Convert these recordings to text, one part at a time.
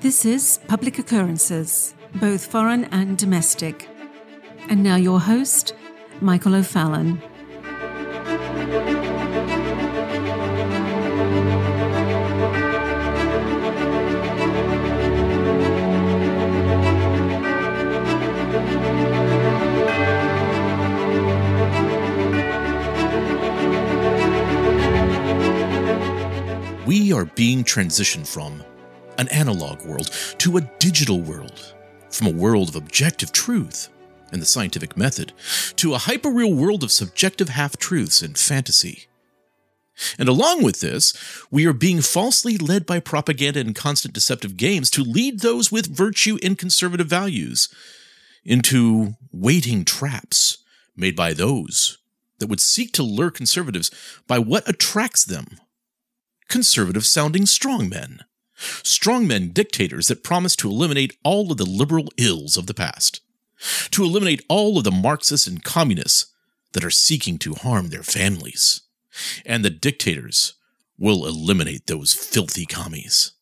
This is Public Occurrences, both foreign and domestic. And now your host, Michael O'Fallon. We are being transitioned from an analog world to a digital world, from a world of objective truth and the scientific method to a hyperreal world of subjective half truths and fantasy. And along with this, we are being falsely led by propaganda and constant deceptive games to lead those with virtue and conservative values into waiting traps made by those that would seek to lure conservatives by what attracts them conservative sounding strongmen. Strongmen dictators that promise to eliminate all of the liberal ills of the past, to eliminate all of the Marxists and communists that are seeking to harm their families. And the dictators will eliminate those filthy commies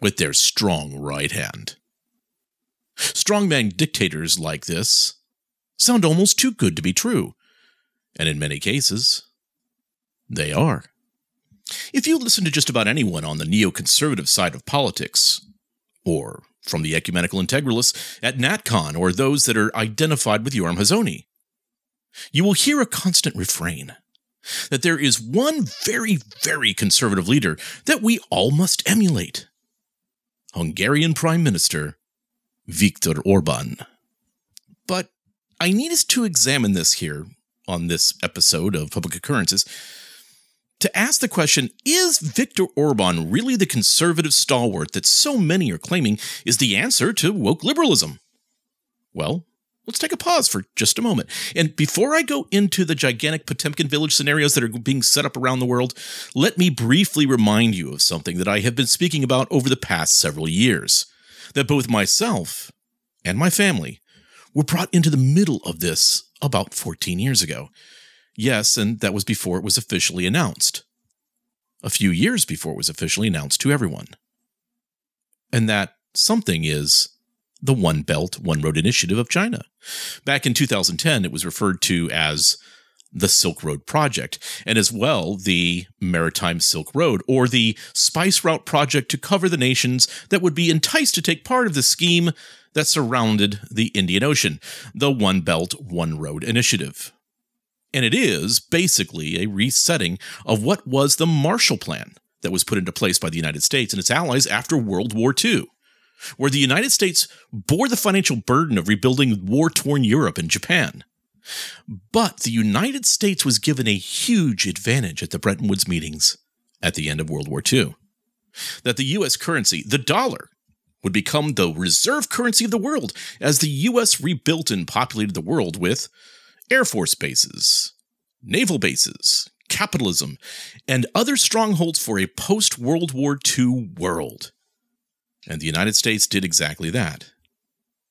with their strong right hand. Strongman dictators like this sound almost too good to be true, and in many cases, they are. If you listen to just about anyone on the neoconservative side of politics, or from the ecumenical integralists at NatCon or those that are identified with Yoram Hazony, you will hear a constant refrain that there is one very, very conservative leader that we all must emulate Hungarian Prime Minister Viktor Orban. But I need us to examine this here on this episode of Public Occurrences to ask the question Is Viktor Orban really the conservative stalwart that so many are claiming is the answer to woke liberalism? Well, let's take a pause for just a moment. And before I go into the gigantic Potemkin village scenarios that are being set up around the world, let me briefly remind you of something that I have been speaking about over the past several years. That both myself and my family were brought into the middle of this about 14 years ago. Yes, and that was before it was officially announced. A few years before it was officially announced to everyone. And that something is the One Belt, One Road Initiative of China. Back in 2010, it was referred to as the Silk Road Project, and as well the Maritime Silk Road, or the Spice Route Project to cover the nations that would be enticed to take part of the scheme that surrounded the Indian Ocean, the One Belt, One Road Initiative. And it is basically a resetting of what was the Marshall Plan that was put into place by the United States and its allies after World War II, where the United States bore the financial burden of rebuilding war torn Europe and Japan. But the United States was given a huge advantage at the Bretton Woods meetings at the end of World War II. That the US currency, the dollar, would become the reserve currency of the world as the US rebuilt and populated the world with Air Force bases, naval bases, capitalism, and other strongholds for a post World War II world. And the United States did exactly that.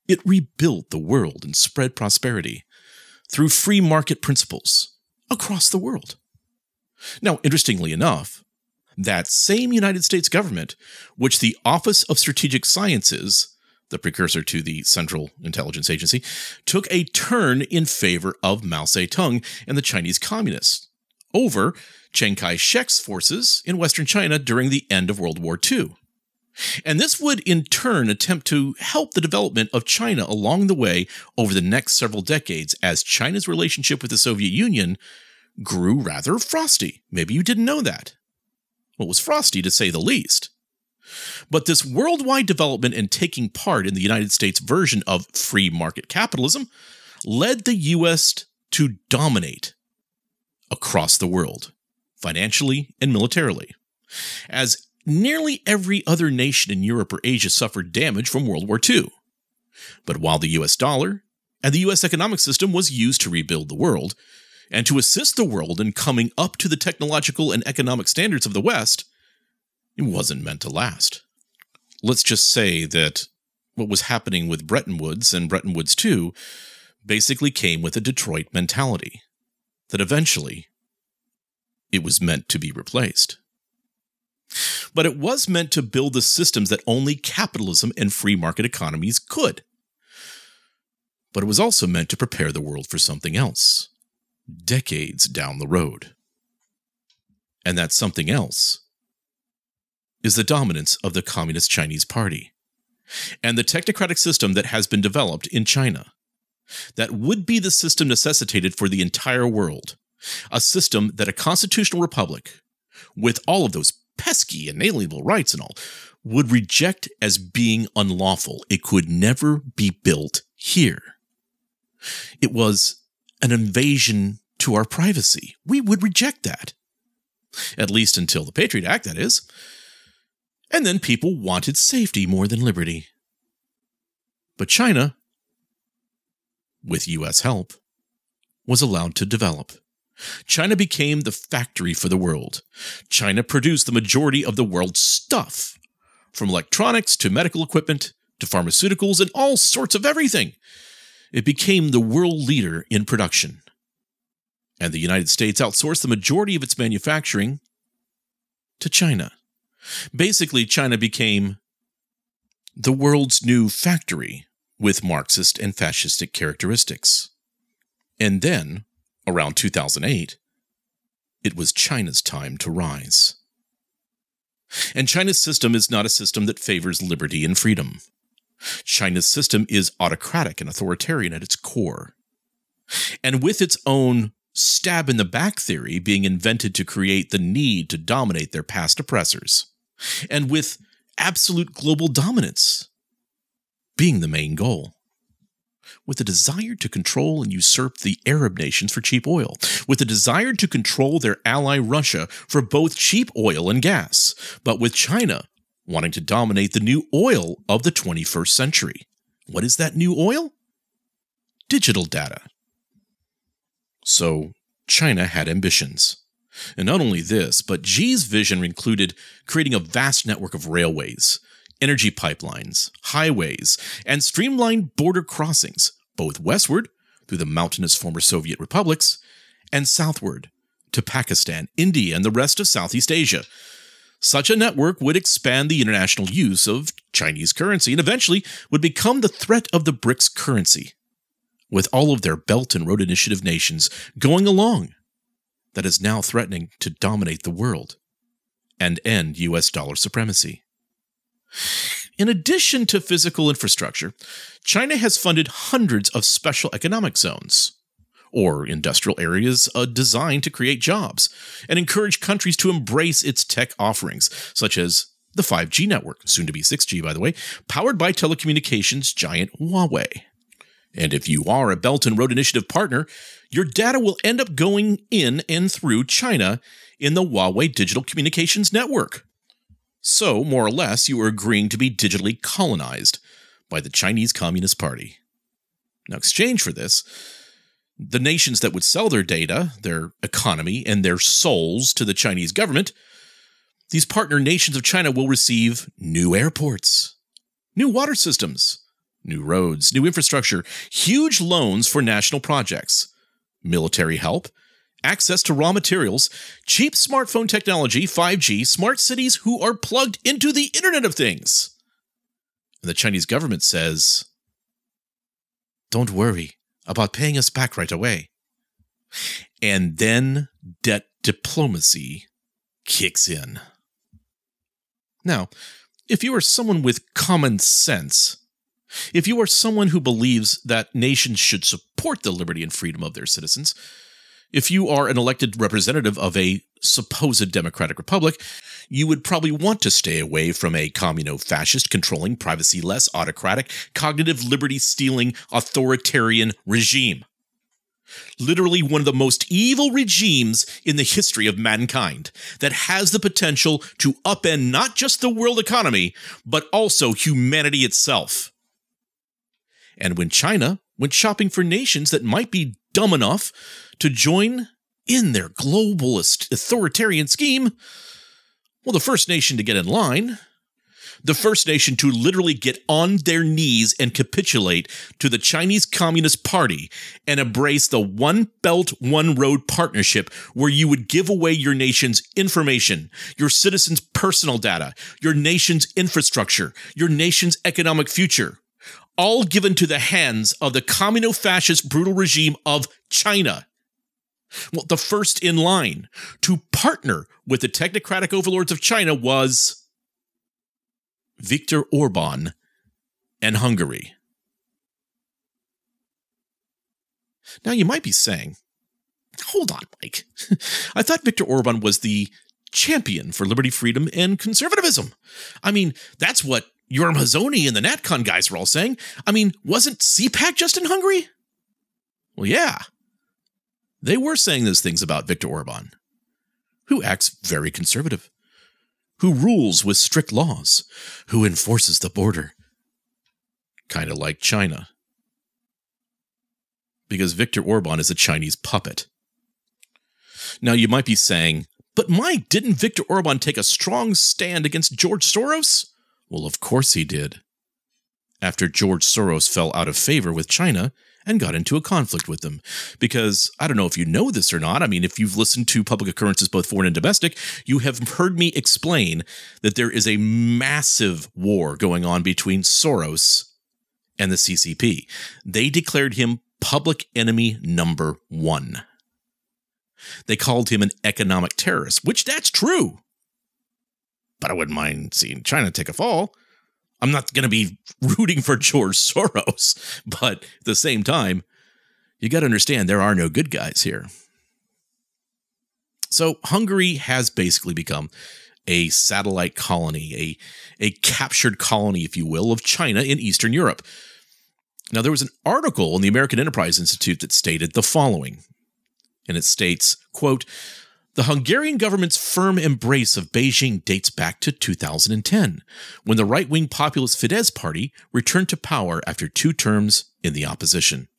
It rebuilt the world and spread prosperity through free market principles across the world. Now, interestingly enough, that same United States government, which the Office of Strategic Services the precursor to the Central Intelligence Agency, took a turn in favor of Mao Zedong and the Chinese Communists over Chiang Kai shek's forces in Western China during the end of World War II. And this would in turn attempt to help the development of China along the way over the next several decades as China's relationship with the Soviet Union grew rather frosty. Maybe you didn't know that. Well, it was frosty to say the least. But this worldwide development and taking part in the United States version of free market capitalism led the US to dominate across the world, financially and militarily, as nearly every other nation in Europe or Asia suffered damage from World War II. But while the US dollar and the US economic system was used to rebuild the world, and to assist the world in coming up to the technological and economic standards of the West, it wasn't meant to last. Let's just say that what was happening with Bretton Woods and Bretton Woods 2 basically came with a Detroit mentality, that eventually it was meant to be replaced. but it was meant to build the systems that only capitalism and free market economies could. But it was also meant to prepare the world for something else, decades down the road. And that something else is the dominance of the Communist Chinese Party and the technocratic system that has been developed in China. That would be the system necessitated for the entire world, a system that a constitutional republic, with all of those pesky inalienable rights and all, would reject as being unlawful. It could never be built here. It was an invasion to our privacy. We would reject that. At least until the Patriot Act, that is. And then people wanted safety more than liberty. But China, with US help, was allowed to develop. China became the factory for the world. China produced the majority of the world's stuff, from electronics to medical equipment to pharmaceuticals and all sorts of everything. It became the world leader in production. And the United States outsourced the majority of its manufacturing to China. Basically, China became the world's new factory with Marxist and fascistic characteristics. And then, around 2008, it was China's time to rise. And China's system is not a system that favors liberty and freedom. China's system is autocratic and authoritarian at its core. And with its own stab in the back theory being invented to create the need to dominate their past oppressors, and with absolute global dominance being the main goal. With a desire to control and usurp the Arab nations for cheap oil, with a desire to control their ally Russia for both cheap oil and gas, but with China wanting to dominate the new oil of the 21st century. What is that new oil? Digital data. So, China had ambitions. And not only this, but Xi's vision included creating a vast network of railways, energy pipelines, highways, and streamlined border crossings, both westward through the mountainous former Soviet republics and southward to Pakistan, India, and the rest of Southeast Asia. Such a network would expand the international use of Chinese currency and eventually would become the threat of the BRICS currency, with all of their Belt and Road Initiative nations going along that is now threatening to dominate the world and end US dollar supremacy. In addition to physical infrastructure, China has funded hundreds of special economic zones, or industrial areas uh, designed to create jobs, and encourage countries to embrace its tech offerings, such as the 5G network, soon to be 6G, by the way, powered by telecommunications giant Huawei. And if you are a Belt and Road Initiative partner, your data will end up going in and through China in the Huawei Digital Communications Network. So, more or less, you are agreeing to be digitally colonized by the Chinese Communist Party. Now, exchange for this, the nations that would sell their data, their economy, and their souls to the Chinese government, these partner nations of China will receive new airports, new water systems, new roads, new infrastructure, huge loans for national projects, military help, access to raw materials, cheap smartphone technology, 5G, smart cities who are plugged into the Internet of Things. And the Chinese government says, Don't worry about paying us back right away. And then debt diplomacy kicks in. Now, if you are someone with common sense, if you are someone who believes that nations should support the liberty and freedom of their citizens, if you are an elected representative of a supposed democratic republic, you would probably want to stay away from a communo fascist, controlling, privacy less, autocratic, cognitive liberty stealing, authoritarian regime. Literally one of the most evil regimes in the history of mankind that has the potential to upend not just the world economy, but also humanity itself. And when China went shopping for nations that might be dumb enough to join in their globalist authoritarian scheme, well, the first nation to get in line, the first nation to literally get on their knees and capitulate to the Chinese Communist Party and embrace the One Belt, One Road partnership, where you would give away your nation's information, your citizens' personal data, your nation's infrastructure, your nation's economic future, all given to the hands of the communo fascist brutal regime of China. Well, the first in line to partner with the technocratic overlords of China was Viktor Orban and Hungary. Now, you might be saying, hold on, Mike. I thought Viktor Orban was the champion for liberty, freedom, and conservatism. I mean, that's what Yoram Hazony and the NatCon guys were all saying. I mean, wasn't CPAC just in Hungary? Well, yeah. They were saying those things about Viktor Orban, who acts very conservative, who rules with strict laws, who enforces the border. Kind of like China. Because Viktor Orban is a Chinese puppet. Now, you might be saying, but Mike, didn't Viktor Orban take a strong stand against George Soros? Well, of course he did. After George Soros fell out of favor with China and got into a conflict with them. Because I don't know if you know this or not. I mean, if you've listened to public occurrences, both foreign and domestic, you have heard me explain that there is a massive war going on between Soros and the CCP. They declared him public enemy number one. They called him an economic terrorist, which that's true. But I wouldn't mind seeing China take a fall. I'm not going to be rooting for George Soros, but at the same time, you got to understand there are no good guys here. So Hungary has basically become a satellite colony, a, a captured colony, if you will, of China in Eastern Europe. Now, there was an article in the American Enterprise Institute that stated the following, and it states, quote, the Hungarian government's firm embrace of Beijing dates back to 2010, when the right wing populist Fidesz party returned to power after two terms in the opposition.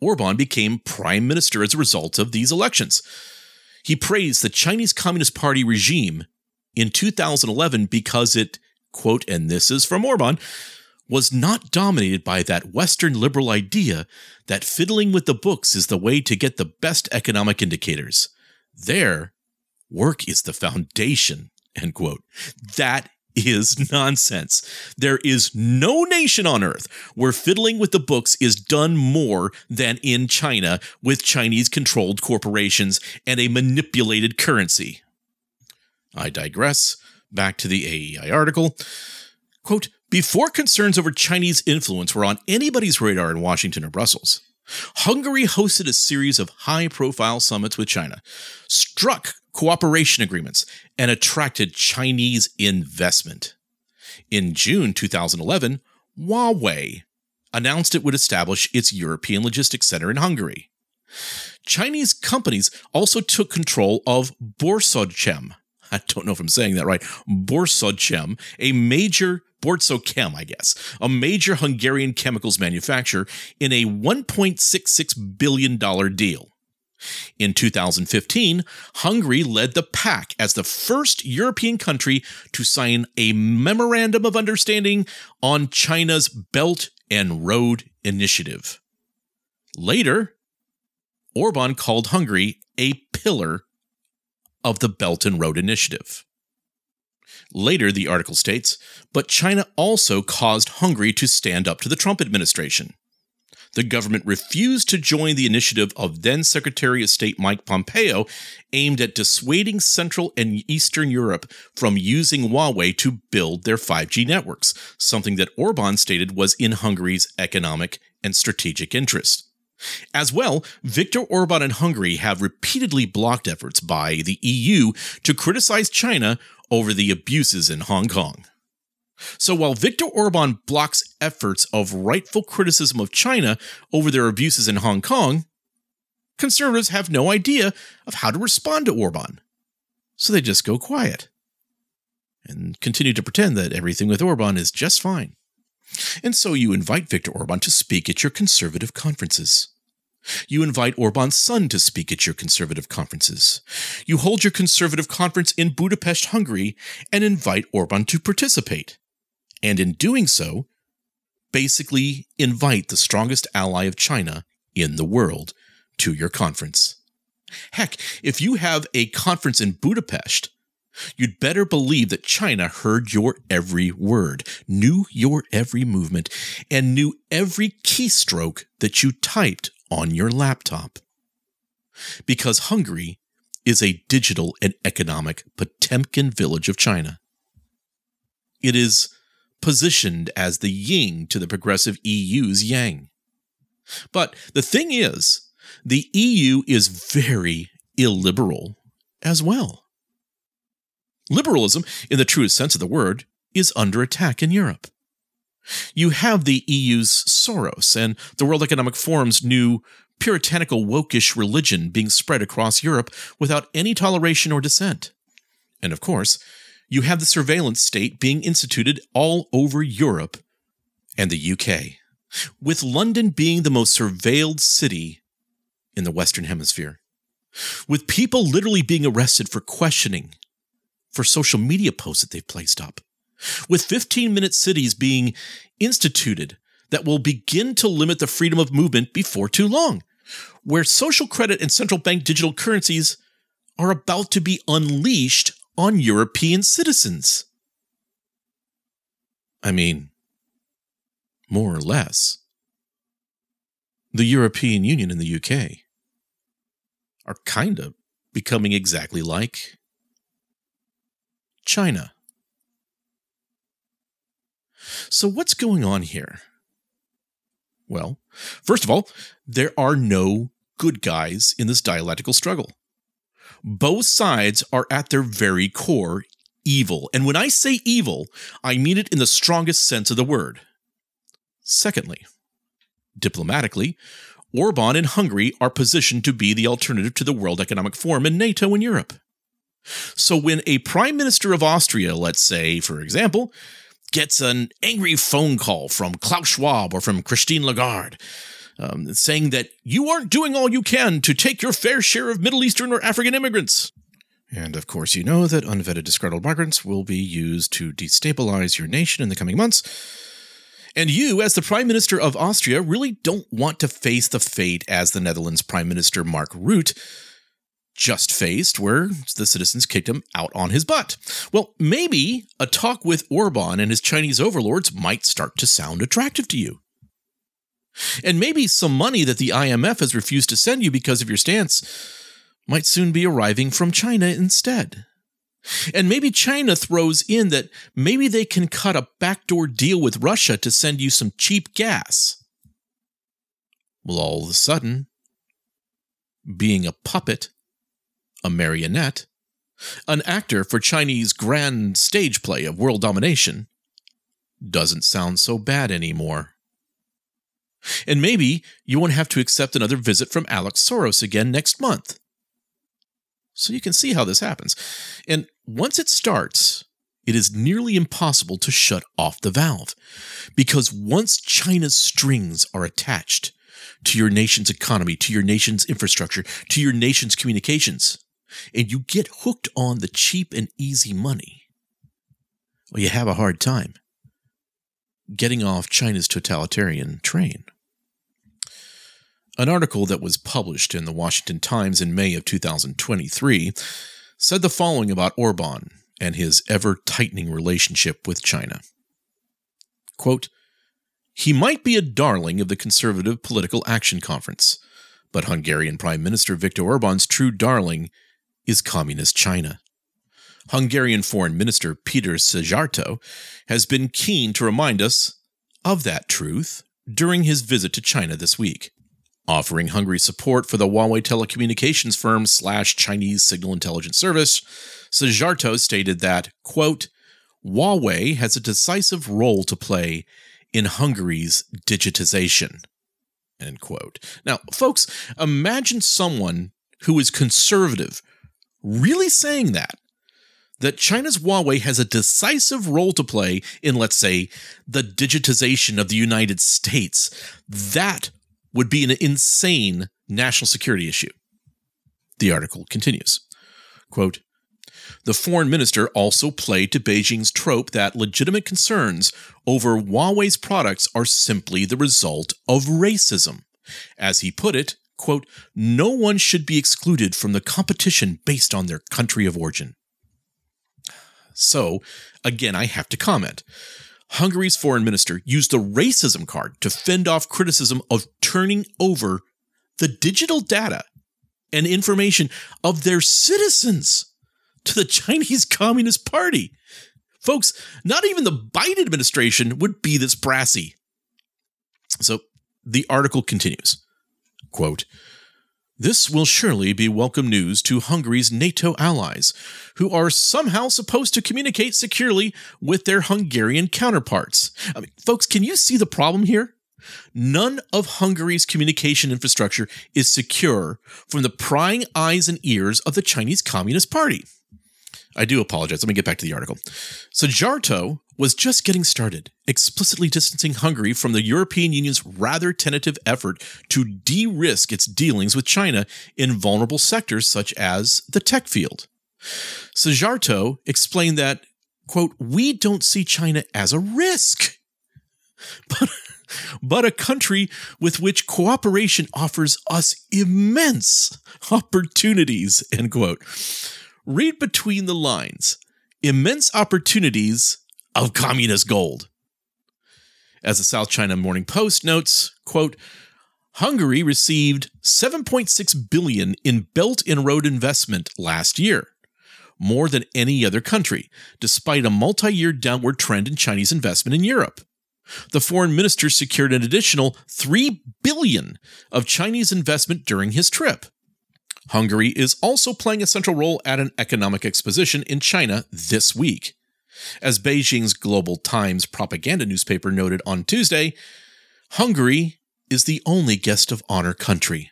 Orban became prime minister as a result of these elections. He praised the Chinese Communist Party regime in 2011 because it, quote, and this is from Orban, was not dominated by that Western liberal idea that fiddling with the books is the way to get the best economic indicators. There, work is the foundation, end quote. That is nonsense. There is no nation on earth where fiddling with the books is done more than in China with Chinese controlled corporations and a manipulated currency. I digress. Back to the AEI article. Quote, before concerns over Chinese influence were on anybody's radar in Washington or Brussels, Hungary hosted a series of high profile summits with China, struck cooperation agreements, and attracted Chinese investment. In June 2011, Huawei announced it would establish its European logistics center in Hungary. Chinese companies also took control of Borsodchem. I don't know if I'm saying that right. Borsodchem, a major Borsochem, I guess, a major Hungarian chemicals manufacturer, in a $1.66 billion deal. In 2015, Hungary led the pack as the first European country to sign a Memorandum of Understanding on China's Belt and Road Initiative. Later, Orban called Hungary a pillar of the Belt and Road Initiative. Later, the article states, but China also caused Hungary to stand up to the Trump administration. The government refused to join the initiative of then Secretary of State Mike Pompeo, aimed at dissuading Central and Eastern Europe from using Huawei to build their 5G networks, something that Orban stated was in Hungary's economic and strategic interest. As well, Viktor Orban and Hungary have repeatedly blocked efforts by the EU to criticize China over the abuses in Hong Kong. So while Viktor Orban blocks efforts of rightful criticism of China over their abuses in Hong Kong, conservatives have no idea of how to respond to Orban. So they just go quiet and continue to pretend that everything with Orban is just fine. And so you invite Viktor Orban to speak at your conservative conferences. You invite Orban's son to speak at your conservative conferences. You hold your conservative conference in Budapest, Hungary, and invite Orban to participate. and in doing so, basically invite the strongest ally of China in the world to your conference. Heck, if you have a conference in Budapest, you'd better believe that China heard your every word, knew your every movement, and knew every keystroke that you typed on your laptop. Because Hungary is a digital and economic Potemkin village of China. It is positioned as the yin to the progressive EU's yang. But the thing is, the EU is very illiberal as well. Liberalism, in the truest sense of the word, is under attack in Europe. You have the EU's Soros and the World Economic Forum's new puritanical wokish religion being spread across Europe without any toleration or dissent. And of course, you have the surveillance state being instituted all over Europe and the UK, with London being the most surveilled city in the Western Hemisphere, with people literally being arrested for questioning for social media posts that they've placed up, with 15 minute cities being instituted that will begin to limit the freedom of movement before too long, where social credit and central bank digital currencies are about to be unleashed on European citizens. I mean, more or less. The European Union and the UK are kind of becoming exactly like China. So, what's going on here? Well, first of all, there are no good guys in this dialectical struggle. Both sides are at their very core evil. And when I say evil, I mean it in the strongest sense of the word. Secondly, diplomatically, Orban and Hungary are positioned to be the alternative to the World Economic Forum and NATO in Europe. So when a prime minister of Austria, let's say, for example, gets an angry phone call from Klaus Schwab or from Christine Lagarde, um, saying that you aren't doing all you can to take your fair share of Middle Eastern or African immigrants. And of course, you know that unvetted disgruntled migrants will be used to destabilize your nation in the coming months and you, as the Prime Minister of Austria, really don't want to face the fate as the Netherlands Prime Minister Mark Rutte just faced, where the citizens kicked him out on his butt. Well, maybe a talk with Orban and his Chinese overlords might start to sound attractive to you. And maybe some money that the IMF has refused to send you because of your stance might soon be arriving from China instead. And maybe China throws in that maybe they can cut a backdoor deal with Russia to send you some cheap gas. Well, all of a sudden, being a puppet, a marionette, an actor for Chinese grand stage play of world domination, doesn't sound so bad anymore. And maybe you won't have to accept another visit from Alex Soros again next month. So you can see how this happens. And once it starts, it is nearly impossible to shut off the valve. Because once China's strings are attached to your nation's economy, to your nation's infrastructure, to your nation's communications, and you get hooked on the cheap and easy money, well, you have a hard time getting off China's totalitarian train. An article that was published in the Washington Times in May of 2023 said the following about Orban and his ever tightening relationship with China. Quote, he might be a darling of the Conservative Political Action Conference, but Hungarian Prime Minister Viktor Orban's true darling is Communist China. Hungarian Foreign Minister Peter Szijjártó has been keen to remind us of that truth during his visit to China this week offering Hungary support for the Huawei telecommunications firm slash Chinese signal intelligence service, Szijjártó stated that, quote, Huawei has a decisive role to play in Hungary's digitization. End quote. Now, folks, imagine someone who is conservative really saying that. That China's Huawei has a decisive role to play in, let's say, the digitization of the United States. That would be an insane national security issue. The article continues quote, The foreign minister also played to Beijing's trope that legitimate concerns over Huawei's products are simply the result of racism. As he put it, quote, no one should be excluded from the competition based on their country of origin. So, again, I have to comment. Hungary's foreign minister used the racism card to fend off criticism of turning over the digital data and information of their citizens to the Chinese Communist Party. Folks, not even the Biden administration would be this brassy. So the article continues quote, this will surely be welcome news to Hungary's NATO allies, who are somehow supposed to communicate securely with their Hungarian counterparts. I mean, folks, can you see the problem here? None of Hungary's communication infrastructure is secure from the prying eyes and ears of the Chinese Communist Party. I do apologize. Let me get back to the article. Szijjártó was just getting started, explicitly distancing Hungary from the European Union's rather tentative effort to de risk its dealings with China in vulnerable sectors such as the tech field. Szijjártó explained that, quote, we don't see China as a risk, but, but a country with which cooperation offers us immense opportunities, end quote read between the lines immense opportunities of communist gold. As the South China Morning Post notes, quote, Hungary received 7.6 billion in Belt and Road investment last year, more than any other country, despite a multi-year downward trend in Chinese investment in Europe. The foreign minister secured an additional 3 billion of Chinese investment during his trip. Hungary is also playing a central role at an economic exposition in China this week. As Beijing's Global Times propaganda newspaper noted on Tuesday, Hungary is the only guest of honor country.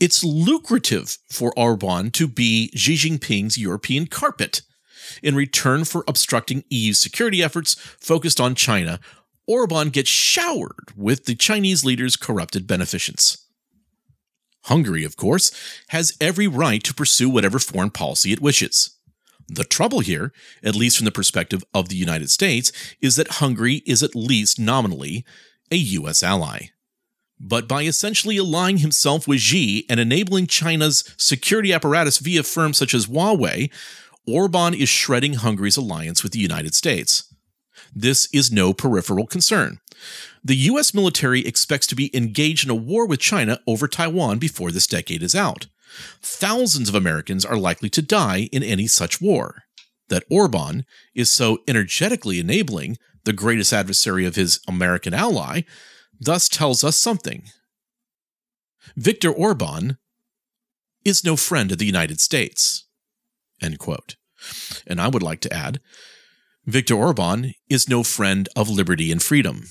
It's lucrative for Orban to be Xi Jinping's European carpet. In return for obstructing EU security efforts focused on China, Orban gets showered with the Chinese leader's corrupted beneficence. Hungary, of course, has every right to pursue whatever foreign policy it wishes. The trouble here, at least from the perspective of the United States, is that Hungary is at least nominally a U.S. ally. But by essentially allying himself with Xi and enabling China's security apparatus via firms such as Huawei, Orban is shredding Hungary's alliance with the United States. This is no peripheral concern the US military expects to be engaged in a war with China over Taiwan before this decade is out. Thousands of Americans are likely to die in any such war. That Orban is so energetically enabling the greatest adversary of his American ally thus tells us something. Viktor Orban is no friend of the United States. End quote. And I would like to add Viktor Orban is no friend of liberty and freedom.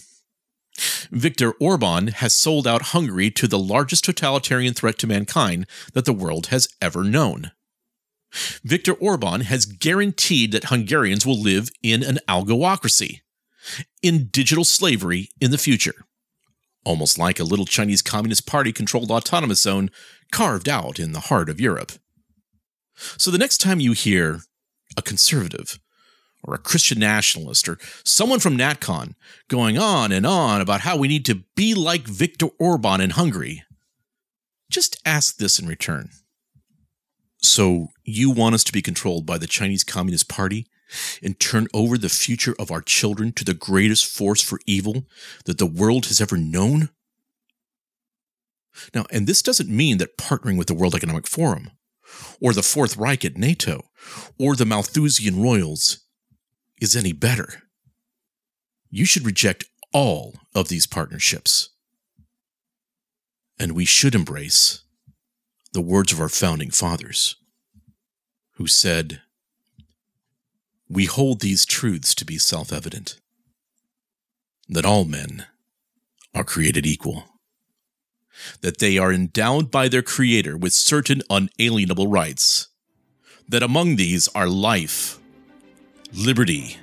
Viktor Orban has sold out Hungary to the largest totalitarian threat to mankind that the world has ever known. Viktor Orban has guaranteed that Hungarians will live in an algocracy, in digital slavery in the future, almost like a little Chinese Communist Party controlled autonomous zone carved out in the heart of Europe. So the next time you hear a conservative or a Christian nationalist or someone from NatCon going on and on about how we need to be like Viktor Orban in Hungary, just ask this in return. So, you want us to be controlled by the Chinese Communist Party and turn over the future of our children to the greatest force for evil that the world has ever known? Now, and this doesn't mean that partnering with the World Economic Forum, or the Fourth Reich at NATO, or the Malthusian Royals is any better. You should reject all of these partnerships. And we should embrace the words of our founding fathers, who said, We hold these truths to be self evident that all men are created equal, that they are endowed by their Creator with certain unalienable rights, that among these are life liberty,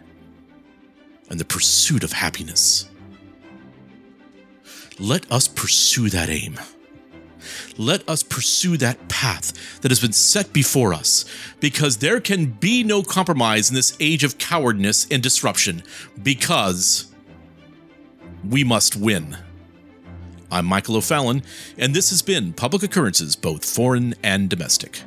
and the pursuit of happiness. Let us pursue that aim Let us pursue that path that has been set before us, because there can be no compromise in this age of cowardness and disruption, because we must win. I'm Michael O'Fallon, and this has been Public Occurrences, both foreign and domestic.